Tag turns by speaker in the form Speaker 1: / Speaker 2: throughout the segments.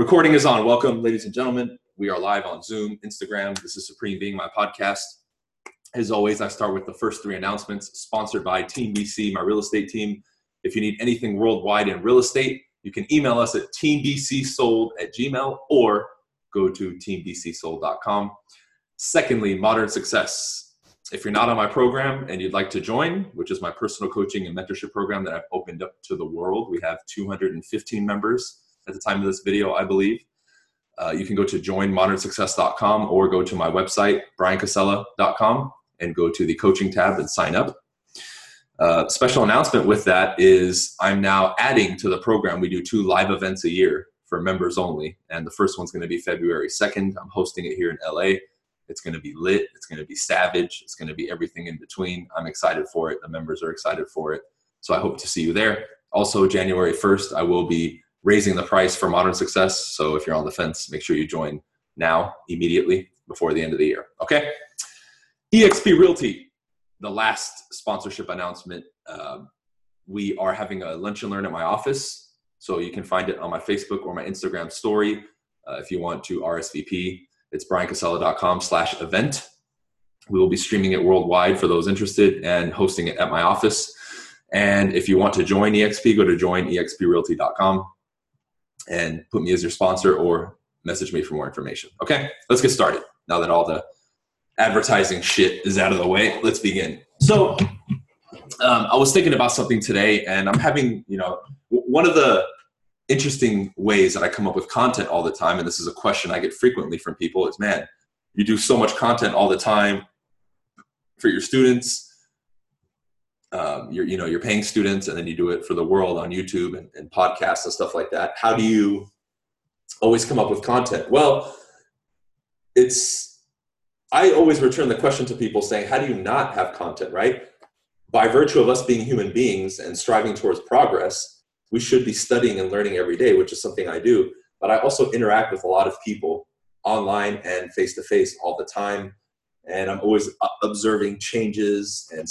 Speaker 1: Recording is on. Welcome, ladies and gentlemen. We are live on Zoom, Instagram. This is Supreme Being my podcast. As always, I start with the first three announcements sponsored by Team BC, my real estate team. If you need anything worldwide in real estate, you can email us at teambcsold at gmail or go to teambcsold.com. Secondly, Modern Success. If you're not on my program and you'd like to join, which is my personal coaching and mentorship program that I've opened up to the world, we have 215 members at the time of this video, I believe. Uh, you can go to joinmodernsuccess.com or go to my website, bryancasella.com, and go to the coaching tab and sign up. Uh, special announcement with that is I'm now adding to the program. We do two live events a year for members only, and the first one's going to be February 2nd. I'm hosting it here in LA. It's going to be lit. It's going to be savage. It's going to be everything in between. I'm excited for it. The members are excited for it. So I hope to see you there. Also, January 1st, I will be raising the price for modern success. So if you're on the fence, make sure you join now, immediately, before the end of the year. Okay? eXp Realty, the last sponsorship announcement. Uh, we are having a lunch and learn at my office. So you can find it on my Facebook or my Instagram story uh, if you want to RSVP. It's bryancasella.com slash event. We will be streaming it worldwide for those interested and hosting it at my office. And if you want to join EXP, go to joinexprealty.com and put me as your sponsor or message me for more information. Okay, let's get started. Now that all the advertising shit is out of the way, let's begin. So, um, I was thinking about something today, and I'm having, you know, one of the interesting ways that I come up with content all the time, and this is a question I get frequently from people is, man, you do so much content all the time for your students um, you're you know you're paying students and then you do it for the world on youtube and, and podcasts and stuff like that. How do you always come up with content? Well it's i always return the question to people saying how do you not have content right? By virtue of us being human beings and striving towards progress we should be studying and learning every day which is something i do. But i also interact with a lot of people online and face to face all the time. And i'm always observing changes and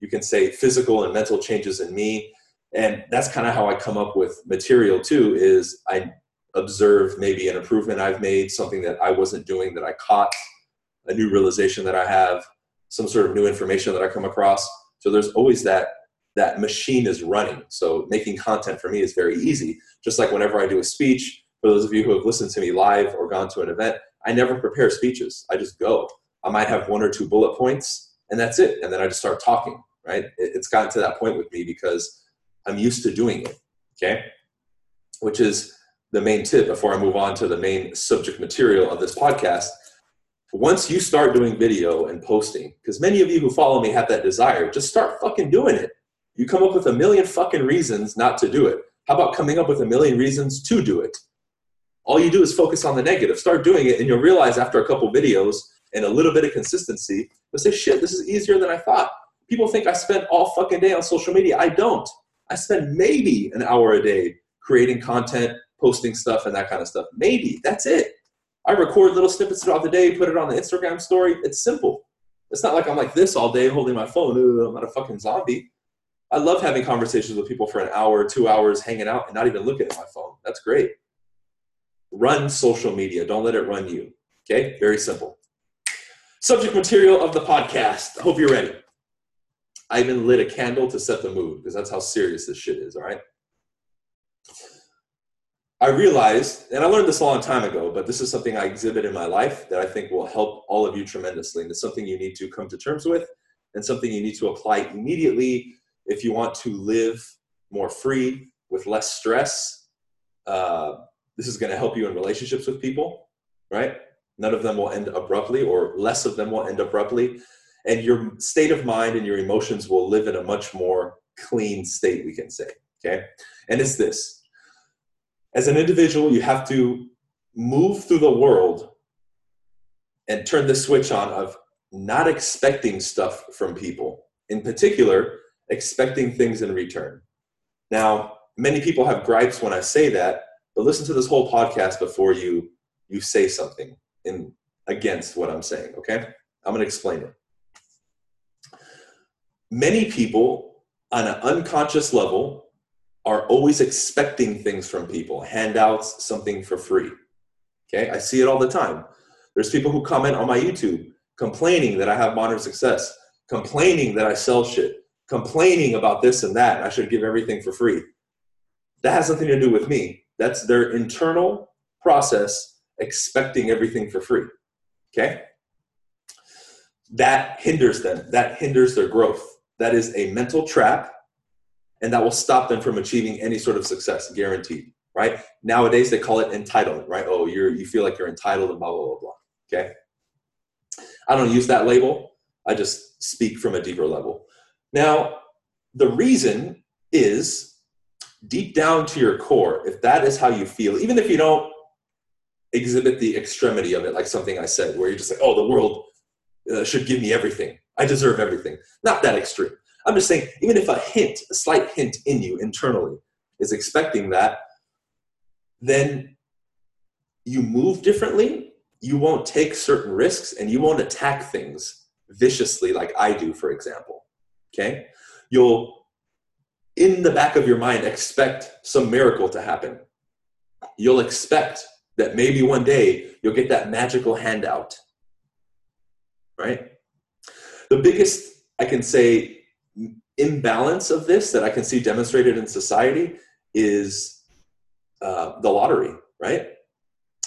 Speaker 1: you can say physical and mental changes in me. And that's kind of how i come up with material too is i observe maybe an improvement i've made something that i wasn't doing that i caught a new realization that i have some sort of new information that i come across. So there's always that that machine is running. So making content for me is very easy. Just like whenever i do a speech for those of you who have listened to me live or gone to an event i never prepare speeches. I just go. I might have one or two bullet points and that's it. And then i just start talking right? It's gotten to that point with me because I'm used to doing it, okay? Which is the main tip before I move on to the main subject material of this podcast. Once you start doing video and posting, because many of you who follow me have that desire, just start fucking doing it. You come up with a million fucking reasons not to do it. How about coming up with a million reasons to do it? All you do is focus on the negative. Start doing it, and you'll realize after a couple videos and a little bit of consistency, you'll say, shit, this is easier than I thought. People think I spend all fucking day on social media. I don't. I spend maybe an hour a day creating content, posting stuff, and that kind of stuff. Maybe. That's it. I record little snippets throughout the day, put it on the Instagram story. It's simple. It's not like I'm like this all day holding my phone. Ooh, I'm not a fucking zombie. I love having conversations with people for an hour, two hours, hanging out, and not even looking at my phone. That's great. Run social media. Don't let it run you. Okay? Very simple. Subject material of the podcast. I hope you're ready. I even lit a candle to set the mood because that's how serious this shit is, all right? I realized, and I learned this a long time ago, but this is something I exhibit in my life that I think will help all of you tremendously. And it's something you need to come to terms with and something you need to apply immediately if you want to live more free with less stress. Uh, this is going to help you in relationships with people, right? None of them will end abruptly, or less of them will end abruptly and your state of mind and your emotions will live in a much more clean state we can say okay? And it's this. As an individual you have to move through the world and turn the switch on of not expecting stuff from people in particular expecting things in return. Now many people have gripes when i say that but listen to this whole podcast before you you say something in against what i'm saying okay? I'm going to explain it many people on an unconscious level are always expecting things from people, handouts, something for free. Okay, I see it all the time. There's people who comment on my YouTube complaining that I have modern success, complaining that I sell shit, complaining about this and that. I should give everything for free. That has nothing to do with me. That's their internal process expecting everything for free. Okay? That hinders them. That hinders their growth. That is a mental trap, and that will stop them from achieving any sort of success, guaranteed. Right? Nowadays they call it entitlement, right? Oh, you're you feel like you're entitled and blah blah blah blah. Okay. I don't use that label. I just speak from a deeper level. Now, the reason is deep down to your core, if that is how you feel, even if you don't exhibit the extremity of it, like something I said, where you're just like, oh, the world uh, should give me everything. I deserve everything. Not that extreme. I'm just saying, even if a hint, a slight hint in you internally is expecting that, then you move differently, you won't take certain risks, and you won't attack things viciously like I do, for example. Okay? You'll, in the back of your mind, expect some miracle to happen. You'll expect that maybe one day you'll get that magical handout. Right? The biggest, I can say, imbalance of this that I can see demonstrated in society is uh, the lottery, right?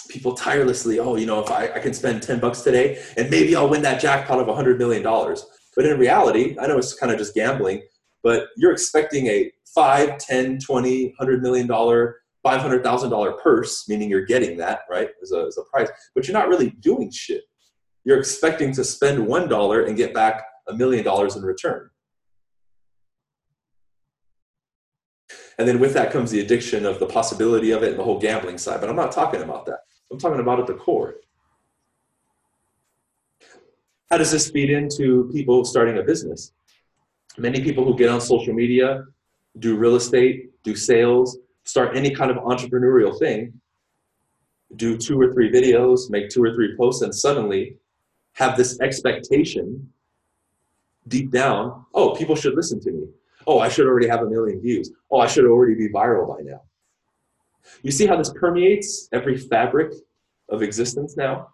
Speaker 1: People tirelessly, oh, you know, if I, I can spend 10 bucks today and maybe I'll win that jackpot of $100 million. But in reality, I know it's kind of just gambling, but you're expecting a 5, 10, 20, 100 million dollar, $500,000 purse, meaning you're getting that, right, as a, as a price, but you're not really doing shit. You're expecting to spend $1 and get back a million dollars in return. And then with that comes the addiction of the possibility of it and the whole gambling side. But I'm not talking about that. I'm talking about at the core. How does this feed into people starting a business? Many people who get on social media, do real estate, do sales, start any kind of entrepreneurial thing, do two or three videos, make two or three posts, and suddenly have this expectation deep down oh, people should listen to me. Oh, I should already have a million views. Oh, I should already be viral by now. You see how this permeates every fabric of existence now?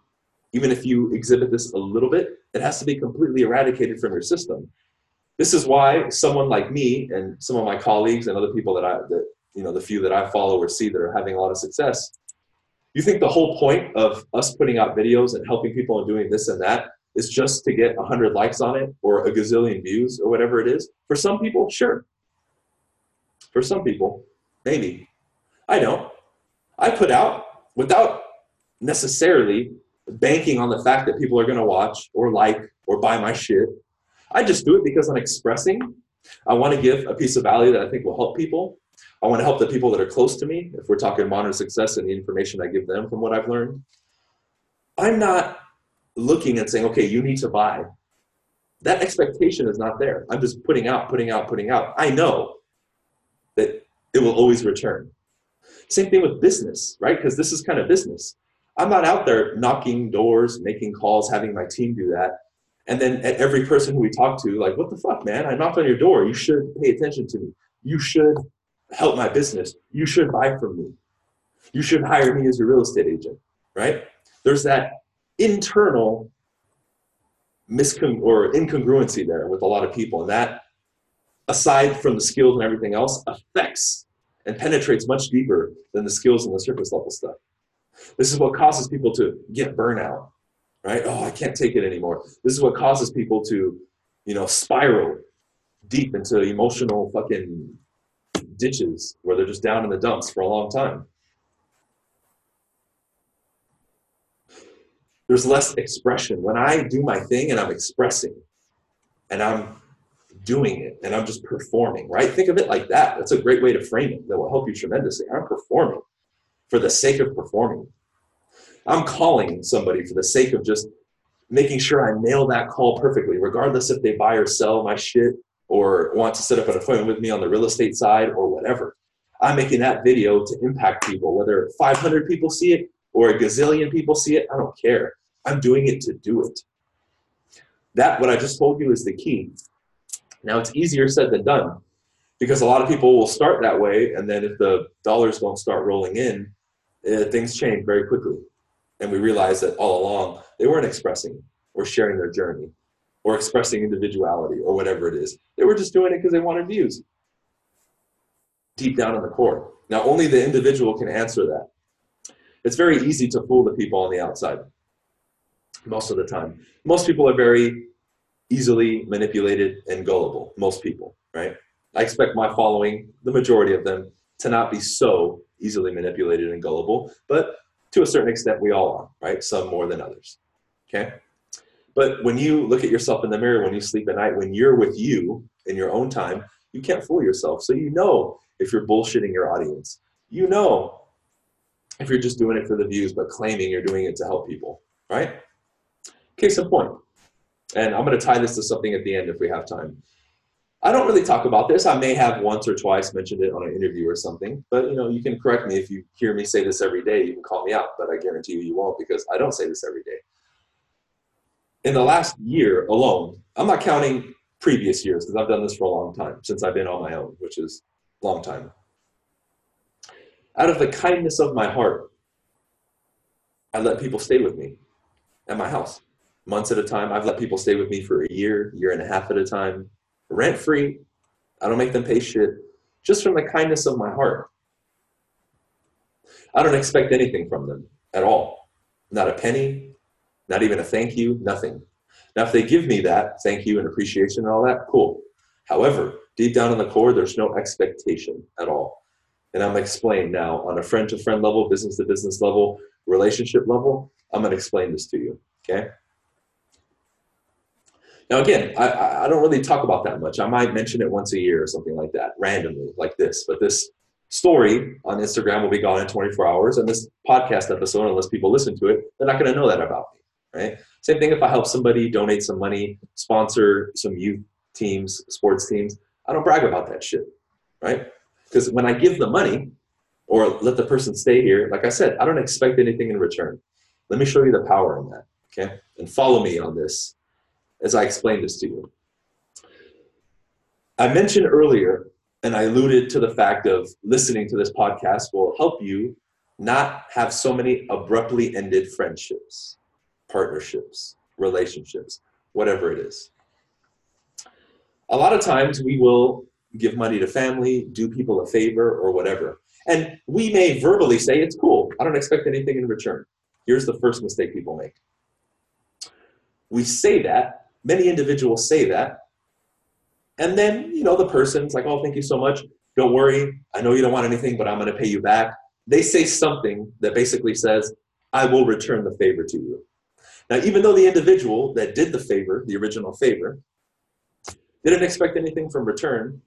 Speaker 1: Even if you exhibit this a little bit, it has to be completely eradicated from your system. This is why someone like me and some of my colleagues and other people that I, that, you know, the few that I follow or see that are having a lot of success, you think the whole point of us putting out videos and helping people and doing this and that is just to get 100 likes on it or a gazillion views or whatever it is. For some people, sure. For some people, maybe. I don't. I put out without necessarily banking on the fact that people are going to watch or like or buy my shit. I just do it because I'm expressing. I want to give a piece of value that I think will help people. I want to help the people that are close to me, if we're talking modern success and the information I give them from what I've learned. I'm not looking and saying, okay, you need to buy. That expectation is not there. I'm just putting out, putting out, putting out. I know that it will always return. Same thing with business, right? Because this is kind of business. I'm not out there knocking doors, making calls, having my team do that. And then at every person who we talk to, like, what the fuck, man? I knocked on your door. You should pay attention to me. You should help my business. You should buy from me. You should hire me as your real estate agent, right? There's that internal miscon or incongruency there with a lot of people. And that, aside from the skills and everything else, affects and penetrates much deeper than the skills and the surface level stuff. This is what causes people to get burnout, right? Oh, I can't take it anymore. This is what causes people to, you know, spiral deep into emotional fucking ditches where they're just down in the dumps for a long time. there's less expression. When I do my thing and I'm expressing and I'm doing it and I'm just performing, right? Think of it like that. That's a great way to frame it that will help you tremendously. I'm performing for the sake of performing. I'm calling somebody for the sake of just making sure I nail that call perfectly, regardless if they buy or sell my shit or want to set up an appointment with me on the real estate side or whatever. I'm making that video to impact people, whether 500 people see it or a gazillion people see it, I don't care. I'm doing it to do it. That, what I just told you, is the key. Now, it's easier said than done. because a lot of people will start that way, and then if the dollars don't start rolling in, uh, things change very quickly. And we realize that all along they weren't expressing or sharing their journey or expressing individuality or whatever it is. They were just doing it because they wanted views deep down in the core. Now, only the individual can answer that. It's very easy to fool the people on the outside most of the time. Most people are very easily manipulated and gullible, most people, right? I expect my following, the majority of them, to not be so easily manipulated and gullible, but to a certain extent, we all are, right? Some more than others, okay? But when you look at yourself in the mirror, when you sleep at night, when you're with you in your own time, you can't fool yourself. So you know if you're bullshitting your audience. You know if you're just doing it for the views, but claiming you're doing it to help people, right? Case in point. And I'm going to tie this to something at the end if we have time. I don't really talk about this. I may have once or twice mentioned it on an interview or something, but you know, you can correct me if you hear me say this every day. You can call me out, but I guarantee you, you won't because I don't say this every day. In the last year alone, I'm not counting previous years because I've done this for a long time since I've been on my own, which is a long time. Out of the kindness of my heart, I let people stay with me at my house months at a time. I've let people stay with me for a year, year and a half at a time, rent free. I don't make them pay shit, just from the kindness of my heart. I don't expect anything from them at all. Not a penny, not even a thank you, nothing. Now, if they give me that thank you and appreciation and all that, cool. However, deep down in the core, there's no expectation at all. And I'm explain now on a friend to friend level, business to business level, relationship level. I'm going to explain this to you. Okay. Now, again, I, I don't really talk about that much. I might mention it once a year or something like that, randomly, like this. But this story on Instagram will be gone in 24 hours. And this podcast episode, unless people listen to it, they're not going to know that about me, right? Same thing if I help somebody donate some money, sponsor some youth teams, sports teams. I don't brag about that shit, right? Because when I give the money or let the person stay here, like I said, I don't expect anything in return. Let me show you the power in that, okay? And follow me on this as I explain this to you. I mentioned earlier, and I alluded to the fact of listening to this podcast will help you not have so many abruptly ended friendships, partnerships, relationships, whatever it is. A lot of times we will give money to family, do people a favor, or whatever. And we may verbally say, it's cool, I don't expect anything in return. Here's the first mistake people make. We say that Many individuals say that. And then, you know, the person's like, oh, thank you so much. Don't worry. I know you don't want anything, but I'm going to pay you back. They say something that basically says, I will return the favor to you. Now, even though the individual that did the favor, the original favor, didn't expect anything from return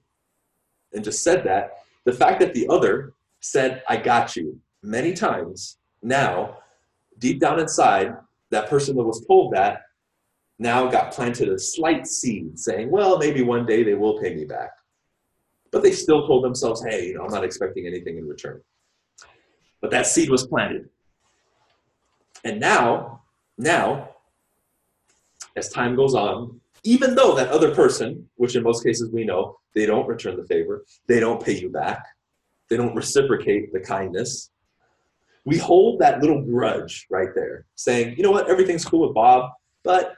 Speaker 1: and just said that, the fact that the other said, I got you many times, now, deep down inside, that person that was told that now got planted a slight seed saying, well, maybe one day they will pay me back. But they still told themselves, hey, you know, I'm not expecting anything in return. But that seed was planted. And now, now, as time goes on, even though that other person, which in most cases we know, they don't return the favor, they don't pay you back, they don't reciprocate the kindness, we hold that little grudge right there, saying, you know what, everything's cool with Bob, but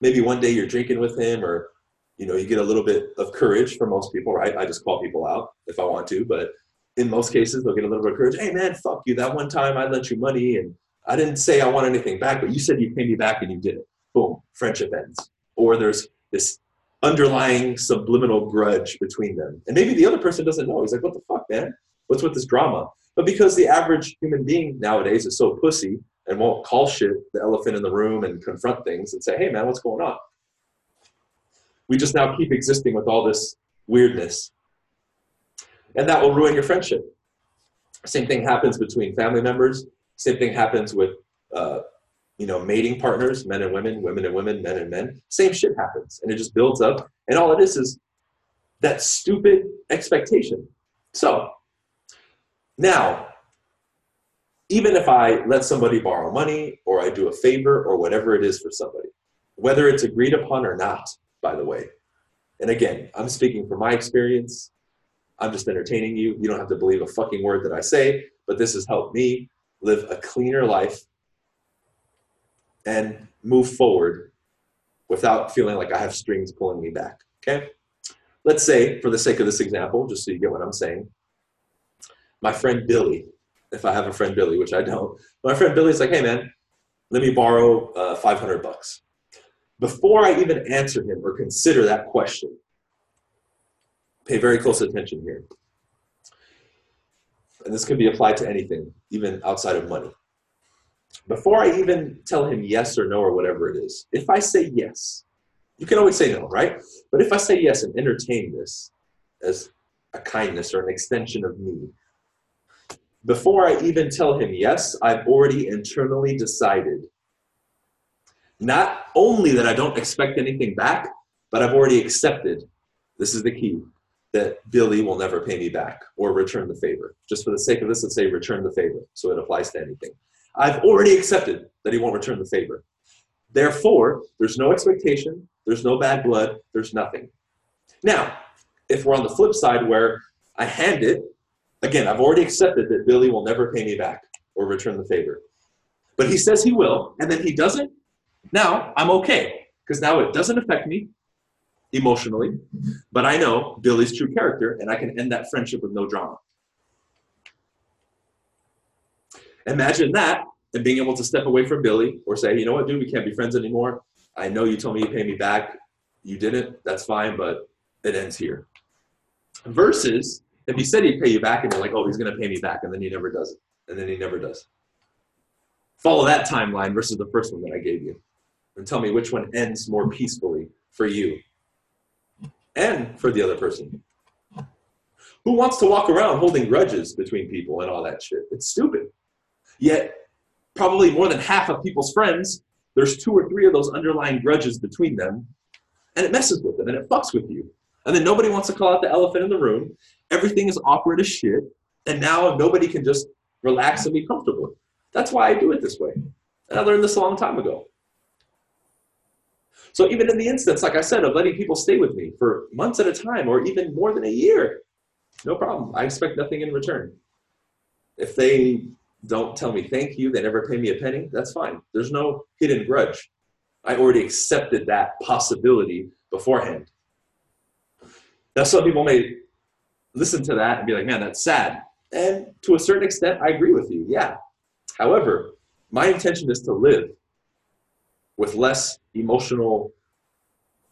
Speaker 1: maybe one day you're drinking with him or you know you get a little bit of courage for most people right? I just call people out if i want to but in most cases they'll get a little bit of courage. Hey man fuck you. That one time i lent you money and i didn't say i want anything back but you said you paid me back and you did it boom friendship ends or there's this underlying subliminal grudge between them and maybe the other person doesn't know he's like what the fuck man what's with this drama but because the average human being nowadays is so pussy and won't call shit the elephant in the room and confront things and say, hey man, what's going on? We just now keep existing with all this weirdness. And that will ruin your friendship. Same thing happens between family members. Same thing happens with, uh, you know, mating partners, men and women, women and women, men and men. Same shit happens, and it just builds up. And all it is is that stupid expectation. So now even if I let somebody borrow money or I do a favor or whatever it is for somebody, whether it's agreed upon or not, by the way. And again, I'm speaking from my experience. I'm just entertaining you. You don't have to believe a fucking word that I say, but this has helped me live a cleaner life and move forward without feeling like I have strings pulling me back. Okay? Let's say, for the sake of this example, just so you get what I'm saying, my friend Billy, if I have a friend Billy, which I don't, my friend Billy's like, hey man, let me borrow uh, 500 bucks. Before I even answer him or consider that question, pay very close attention here. And this can be applied to anything, even outside of money. Before I even tell him yes or no or whatever it is, if I say yes, you can always say no, right? But if I say yes and entertain this as a kindness or an extension of me, before I even tell him yes, I've already internally decided not only that I don't expect anything back, but I've already accepted this is the key that Billy will never pay me back or return the favor. Just for the sake of this, let's say return the favor. So it applies to anything. I've already accepted that he won't return the favor. Therefore, there's no expectation, there's no bad blood, there's nothing. Now, if we're on the flip side where I hand it, again, I've already accepted that Billy will never pay me back or return the favor. But he says he will, and then he doesn't. Now, I'm okay, because now it doesn't affect me emotionally, but I know Billy's true character, and I can end that friendship with no drama. Imagine that and being able to step away from Billy or say, you know what, dude, we can't be friends anymore. I know you told me you pay me back. You didn't. That's fine, but it ends here. Versus if he said he'd pay you back and you're like, oh, he's going to pay me back, and then he never does it. And then he never does. Follow that timeline versus the first one that I gave you. And tell me which one ends more peacefully for you and for the other person. Who wants to walk around holding grudges between people and all that shit? It's stupid. Yet, probably more than half of people's friends, there's two or three of those underlying grudges between them, and it messes with them and it fucks with you. And then nobody wants to call out the elephant in the room. Everything is awkward as shit, and now nobody can just relax and be comfortable. That's why I do it this way. And I learned this a long time ago. So even in the instance, like I said, of letting people stay with me for months at a time or even more than a year, no problem. I expect nothing in return. If they don't tell me thank you. They never pay me a penny. That's fine. There's no hidden grudge. I already accepted that possibility beforehand. Now, some people may listen to that and be like, man, that's sad. And to a certain extent, I agree with you. Yeah. However, my intention is to live with less emotional,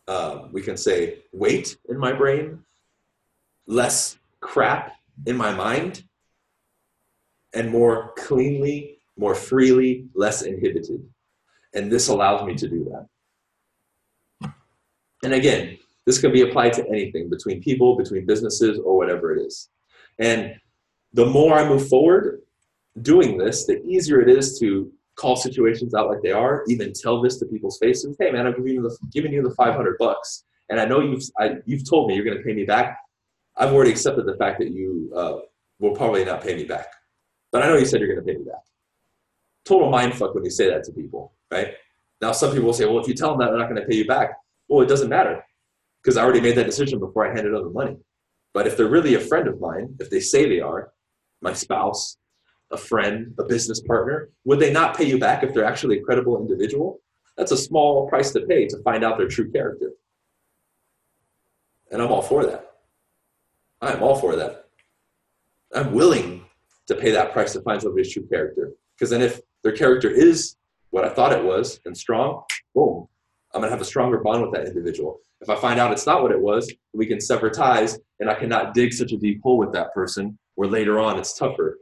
Speaker 1: uh, we can say, weight in my brain, less crap in my mind, and more cleanly, more freely, less inhibited. And this allows me to do that. And again, this can be applied to anything between people, between businesses, or whatever it is. And the more I move forward doing this, the easier it is to call situations out like they are, even tell this to people's faces. Hey, man, I'm giving you the, giving you the 500 bucks. And I know you've, I, you've told me you're going to pay me back. I've already accepted the fact that you uh, will probably not pay me back. But I know you said you're going to pay me back. Total mind fuck when you say that to people, right? Now, some people will say, well, if you tell them that they're not going to pay you back, well, it doesn't matter because I already made that decision before I handed over the money. But if they're really a friend of mine, if they say they are, my spouse, a friend, a business partner, would they not pay you back if they're actually a credible individual? That's a small price to pay to find out their true character. And I'm all for that. I'm all for that. I'm willing to pay that price to find somebody's true character. Because then if their character is what I thought it was and strong, boom, I'm gonna have a stronger bond with that individual. If I find out it's not what it was, we can sever ties and I cannot dig such a deep hole with that person where later on it's tougher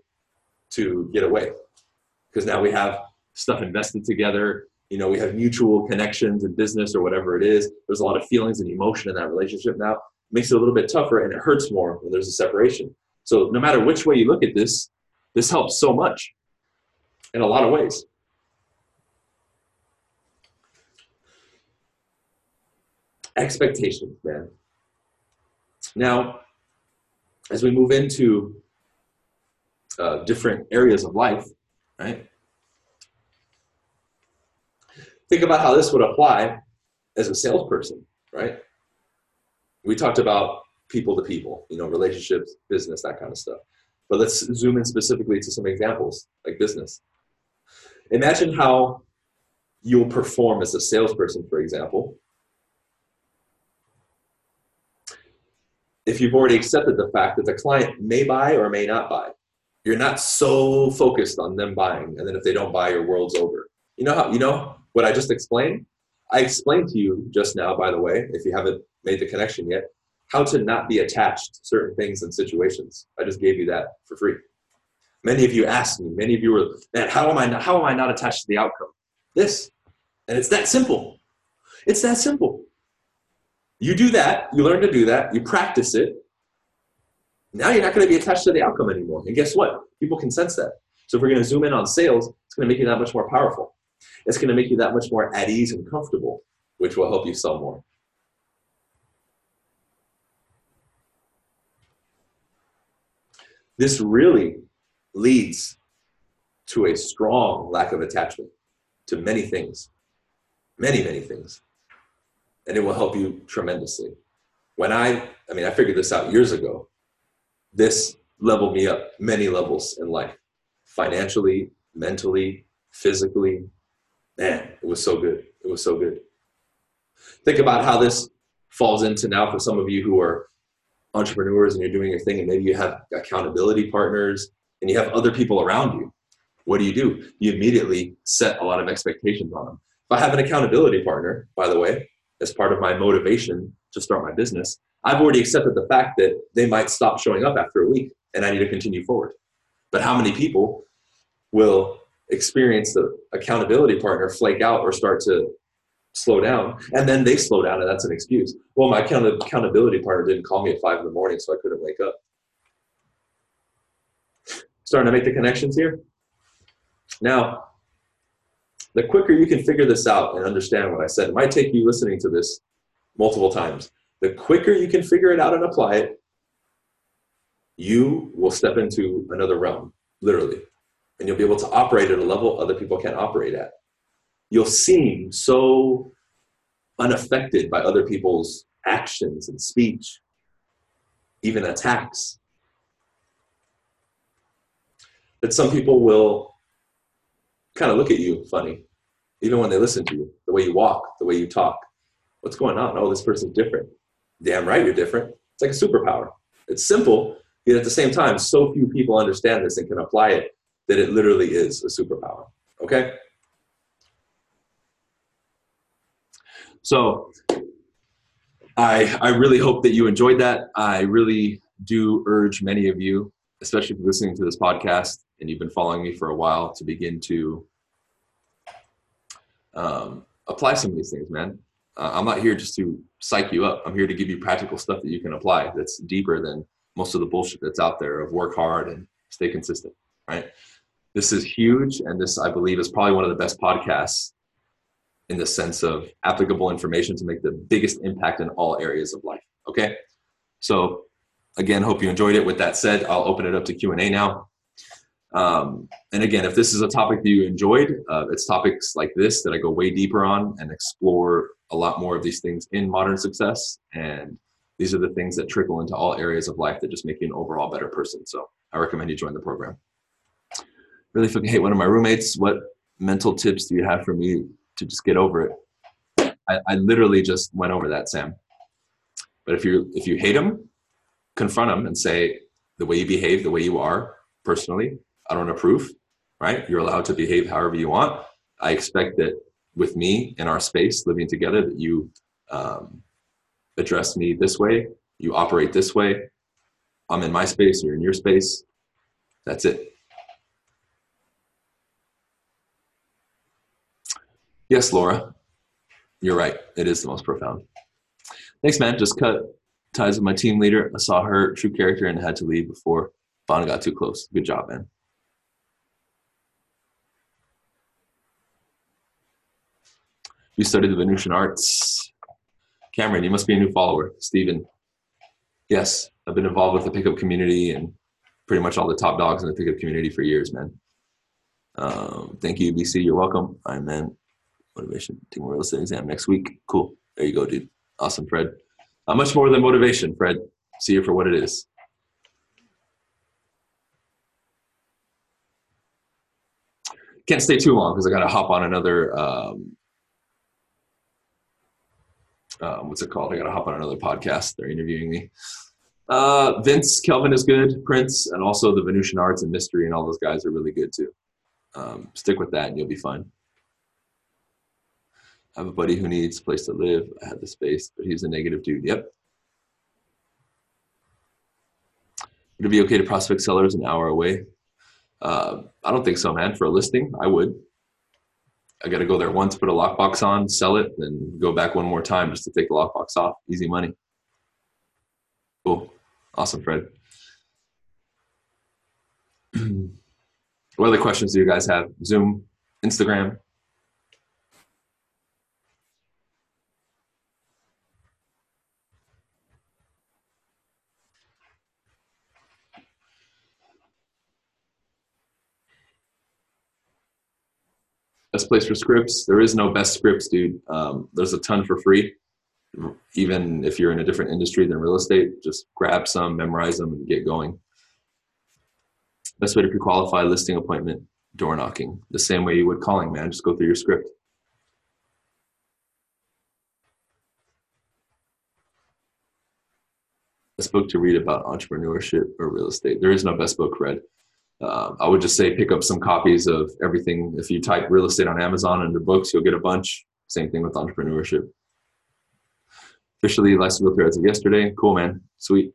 Speaker 1: to get away. Because now we have stuff invested together, you know, we have mutual connections in business or whatever it is. There's a lot of feelings and emotion in that relationship now. It makes it a little bit tougher and it hurts more when there's a separation. So no matter which way you look at this, this helps so much in a lot of ways. Expectations, man. Now, as we move into uh, different areas of life, right? Think about how this would apply as a salesperson, right? We talked about people to people, you know, relationships, business, that kind of stuff. But let's zoom in specifically to some examples like business. Imagine how you'll perform as a salesperson, for example, if you've already accepted the fact that the client may buy or may not buy. You're not so focused on them buying, and then if they don't buy, your world's over. You know how you know what I just explained? I explained to you just now, by the way, if you haven't made the connection yet, how to not be attached to certain things and situations. I just gave you that for free. Many of you asked me, many of you were, man, how am I not, how am I not attached to the outcome? This. And it's that simple. It's that simple. You do that, you learn to do that, you practice it. Now you're not going to be attached to the outcome anymore. And guess what? People can sense that. So if we're going to zoom in on sales, it's going to make you that much more powerful. It's going to make you that much more at ease and comfortable, which will help you sell more. This really leads to a strong lack of attachment to many things, many, many things. And it will help you tremendously. When I, I mean, I figured this out years ago. This leveled me up many levels in life financially, mentally, physically, man, it was so good. It was so good. Think about how this falls into now for some of you who are entrepreneurs and you're doing your thing, and maybe you have accountability partners and you have other people around you. What do you do? You immediately set a lot of expectations on them. If I have an accountability partner, by the way, as part of my motivation to start my business, I've already accepted the fact that they might stop showing up after a week and I need to continue forward. But how many people will experience the accountability partner flake out or start to slow down and then they slow down and that's an excuse. Well my account- accountability partner didn't call me at five in the morning so i couldn't wake up. Starting to make the connections here? Now the quicker you can figure this out and understand what i said it might take you listening to this multiple times the quicker you can figure it out and apply it you will step into another realm literally and you'll be able to operate at a level other people can't operate at. You'll seem so unaffected by other people's actions and speech, even attacks, that some people will kind of look at you funny, even when they listen to you, the way you walk, the way you talk. What's going on? Oh, this person's different. Damn right you're different. It's like a superpower. It's simple, yet at the same time, so few people understand this and can apply it that it literally is a superpower. Okay? So I I really hope that you enjoyed that. I really do urge many of you, especially if you're listening to this podcast and you've been following me for a while, to begin to um, apply some of these things, man. Uh, I'm not here just to psych you up. I'm here to give you practical stuff that you can apply that's deeper than most of the bullshit that's out there of work hard and stay consistent, right? This is huge, and this, I believe, is probably one of the best podcasts in the sense of applicable information to make the biggest impact in all areas of life. Okay, so again, hope you enjoyed it. With that said, I'll open it up to Q and A now. Um, and again, if this is a topic that you enjoyed, uh, it's topics like this that I go way deeper on and explore a lot more of these things in modern success. And these are the things that trickle into all areas of life that just make you an overall better person. So I recommend you join the program really fucking hate one of my roommates. What mental tips do you have for me to just get over it? I, I literally just went over that, Sam. But if you if you hate him, confront him and say the way you behave, the way you are personally, I don't approve. Right? You're allowed to behave however you want. I expect that with me in our space, living together, that you um, address me this way, you operate this way. I'm in my space, you're in your space. That's it. Yes, Laura, you're right. It is the most profound. Thanks, man. Just cut ties with my team leader. I saw her true character and had to leave before Bond got too close. Good job, man. You studied the Venusian arts. Cameron, you must be a new follower. Stephen, yes, I've been involved with the pickup community and pretty much all the top dogs in the pickup community for years, man. Um, thank you, BC. You're welcome. I'm in motivation. Take my real estate exam next week. Cool. There you go, dude. Awesome, Fred. Uh, much more than motivation, Fred. See you for what it is. Can't stay too long because I got to hop on another. Um, um, what's it called? I got to hop on another podcast. They're interviewing me. Uh, Vince Kelvin is good, Prince, and also the Venusian Arts and Mystery, and all those guys are really good too. Um, stick with that, and you'll be fine. I have a buddy who needs a place to live. I had the space, but he's a negative dude. Yep. Would it be okay to prospect sellers an hour away? Uh, I don't think so, man. For a listing, I would. I got to go there once, put a lockbox on, sell it, then go back one more time just to take the lockbox off. Easy money. Cool. Awesome, Fred. what other questions do you guys have? Zoom, Instagram? Best place for scripts? There is no best scripts, dude. Um, there's a ton for free even if you're in a different industry than real estate, just grab some, memorize them, and get going. Best way to pre-qualify listing appointment, door knocking, the same way you would calling, man. Just go through your script. Best book to read about entrepreneurship or real estate. There is no best book read. Uh, I would just say pick up some copies of everything. If you type real estate on Amazon under books, you'll get a bunch. Same thing with entrepreneurship officially licensed realtor as of yesterday. Cool, man. Sweet.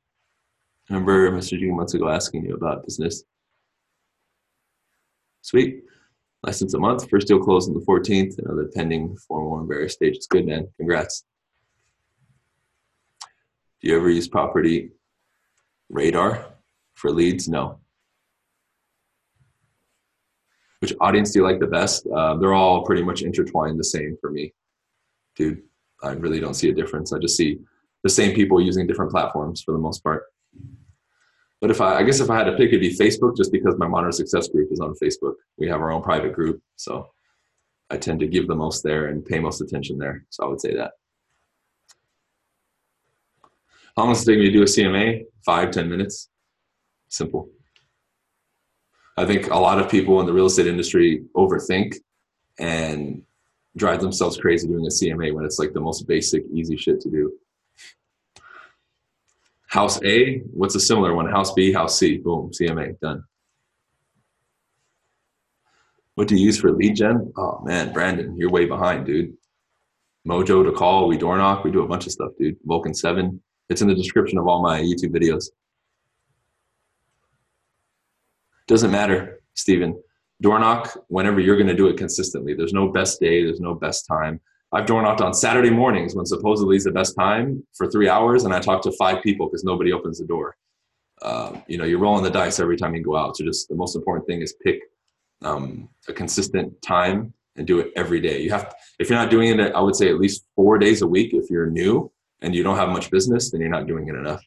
Speaker 1: I remember messaging months ago asking you about business. Sweet. License a month. First deal closed on the 14th. Another pending formal in various stages. Good, man. Congrats. Do you ever use property radar for leads? No. Which audience do you like the best? Uh, they're all pretty much intertwined the same for me, dude. I really don't see a difference. I just see the same people using different platforms for the most part. But if I, I guess if I had to pick, it'd be Facebook, just because my Modern Success group is on Facebook. We have our own private group, so I tend to give the most there and pay most attention there. So I would say that. How long does it take me to do a CMA? Five, ten minutes. Simple. I think a lot of people in the real estate industry overthink and drive themselves crazy doing a CMA when it's like the most basic, easy shit to do. House A, what's a similar one? House B, House C, boom, CMA, done. What do you use for lead gen? Oh man, Brandon, you're way behind, dude. Mojo to call, we door knock, we do a bunch of stuff, dude. Vulcan 7, it's in the description of all my YouTube videos. Doesn't matter, Steven door knock whenever you're going to do it consistently. There's no best day, there's no best time. I've door knocked on Saturday mornings when supposedly is the best time for three hours, and I talk to five people because nobody opens the door. Um, you know, you're rolling the dice every time you go out. So just the most important thing is pick um, a consistent time and do it every day. You have, to, if you're not doing it, I would say at least four days a week. If you're new and you don't have much business, then you're not doing it enough.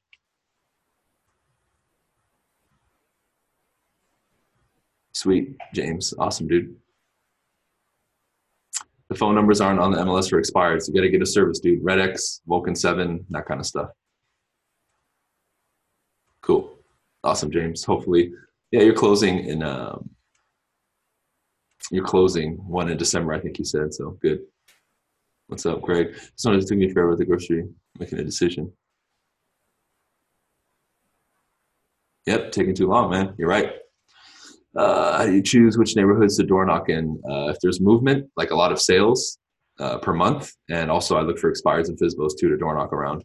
Speaker 1: Sweet, James. Awesome, dude. The phone numbers aren't on the MLS for expired, so you got to get a service, dude. Red X, Vulcan 7, that kind of stuff. Cool. Awesome, James. Hopefully, yeah, you're closing in, um, you're closing one in December, I think you said, so good. What's up, Greg? Just wanted to take me forever with the grocery, making a decision. Yep, taking too long, man. You're right uh, you choose which neighborhoods to door knock in? Uh, if there's movement, like a lot of sales uh, per month, and also I look for expires and FSBOs too to door knock around.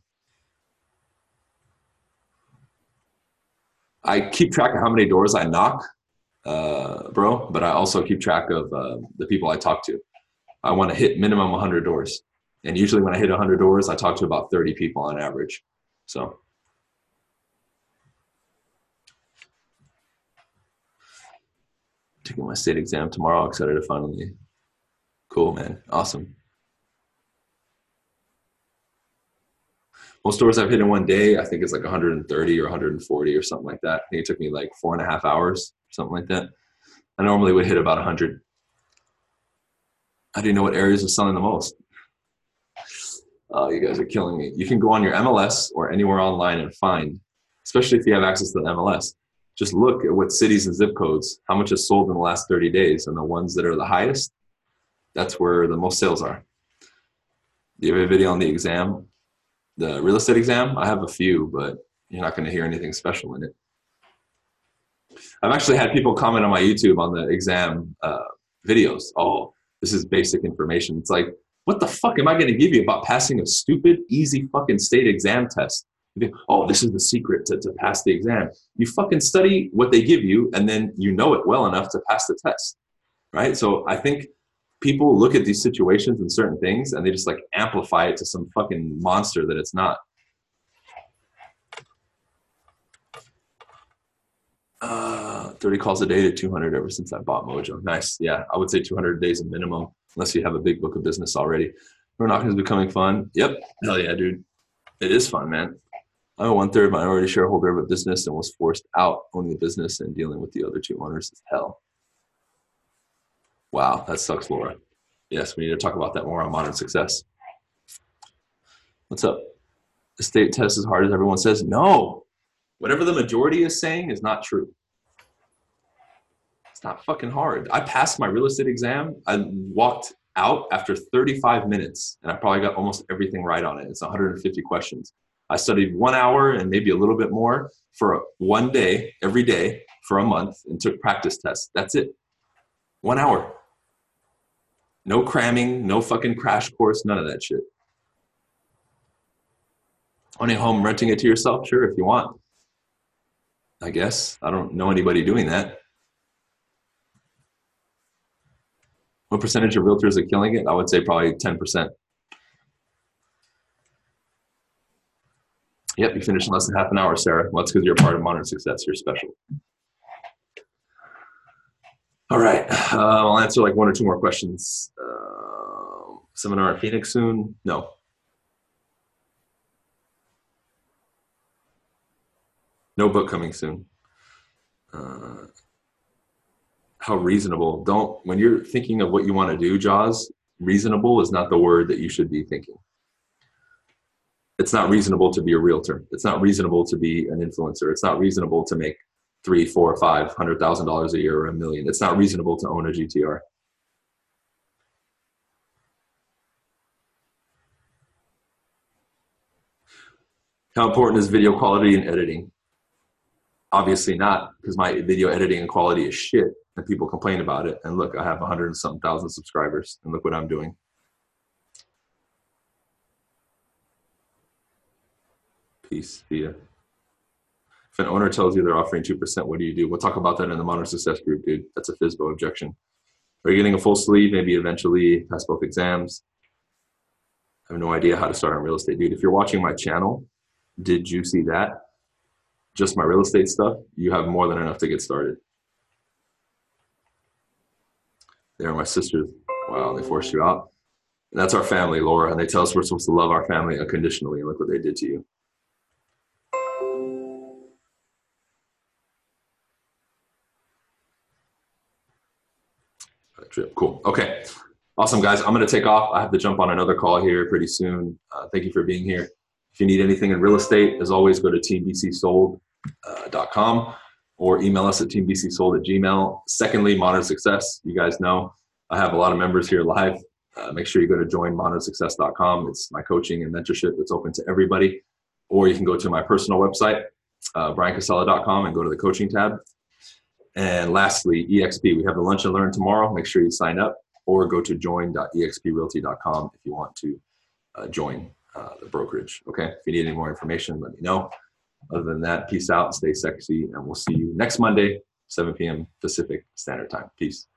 Speaker 1: I keep track of how many doors I knock, uh, bro, but I also keep track of uh, the people I talk to. I want to hit minimum 100 doors. And usually when I hit 100 doors, I talk to about 30 people on average. So taking my state exam tomorrow. Excited to finally. Cool, man. Awesome. Most doors I've hit in one day, I think it's like 130 or 140 or something like that. I think it took me like four and a half hours, something like that. I normally would hit about 100. How do you know what areas are selling the most? Oh, you guys are killing me. You can go on your MLS or anywhere online and find, especially if you have access to the MLS, just look at what cities and zip codes, how much is sold in the last 30 days, and the ones that are the highest, that's where the most sales are. Do you have a video on the exam? The real estate exam? I have a few, but you're not going to hear anything special in it. I've actually had people comment on my YouTube on the exam uh, videos. Oh, this is basic information. It's like, what the fuck am I going to give you about passing a stupid, easy fucking state exam test? Think, oh, this is the secret to, to pass the exam. You fucking study what they give you and then you know it well enough to pass the test. Right? So I think people look at these situations and certain things and they just like amplify it to some fucking monster that it's not. Uh, 30 calls a day to 200 ever since I bought Mojo. Nice. Yeah, I would say 200 days a minimum, unless you have a big book of business already. Rocking is becoming fun. Yep. Hell yeah, dude. It is fun, man. I'm a one third minority shareholder of a business and was forced out owning the business and dealing with the other two owners is hell. Wow, that sucks, Laura. Yes, we need to talk about that more on modern success. What's up? The state test is hard as everyone says. No, whatever the majority is saying is not true. It's not fucking hard. I passed my real estate exam. I walked out after 35 minutes and I probably got almost everything right on it. It's 150 questions. I studied one hour and maybe a little bit more for one day, every day for a month and took practice tests. That's it. One hour. No cramming, no fucking crash course, none of that shit. Owning a home, renting it to yourself, sure, if you want. I guess. I don't know anybody doing that. What percentage of realtors are killing it? I would say probably 10%. Yep, you finished in less than half an hour, Sarah. Well, that's because you're part of Modern Success. You're special. All right, uh, I'll answer like one or two more questions. Uh, seminar in Phoenix soon? No. No book coming soon. Uh, how reasonable? Don't when you're thinking of what you want to do, Jaws. Reasonable is not the word that you should be thinking it's not reasonable to be a realtor. It's not reasonable to be an influencer. It's not reasonable to make three, four, five hundred thousand dollars a year or a million. It's not reasonable to own a GTR. How important is video quality and editing? Obviously not, because my video editing and quality is shit, and people complain about it. And look, I have a hundred and something thousand subscribers, and look what I'm doing. Peace. See If an owner tells you they're offering 2%, what do you do? We'll talk about that in the Modern Success Group, dude. That's a FSBO objection. Are you getting a full sleeve? Maybe eventually pass both exams. I have no idea how to start on real estate, dude. If you're watching my channel, did you see that? Just my real estate stuff, you have more than enough to get started. They are my sisters. Wow, they forced you out. And that's our family, Laura. And they tell us we're supposed to love our family unconditionally. And Look what they did to you. Trip. Cool. Okay. Awesome, guys. I'm going to take off. I have to jump on another call here pretty soon. Uh, thank you for being here. If you need anything in real estate, as always, go to teambcsold.com or email us at teambcsold at gmail. Secondly, Modern Success. You guys know I have a lot of members here live. Uh, make sure you go to joinmodernsuccess.com. It's my coaching and mentorship that's open to everybody. Or you can go to my personal website, uh, bryancasella.com, and go to the coaching tab. And lastly, EXP. We have the lunch and learn tomorrow. Make sure you sign up or go to join.exprealty.com if you want to uh, join uh, the brokerage. Okay. If you need any more information, let me know. Other than that, peace out, stay sexy, and we'll see you next Monday, 7 p.m. Pacific Standard Time. Peace.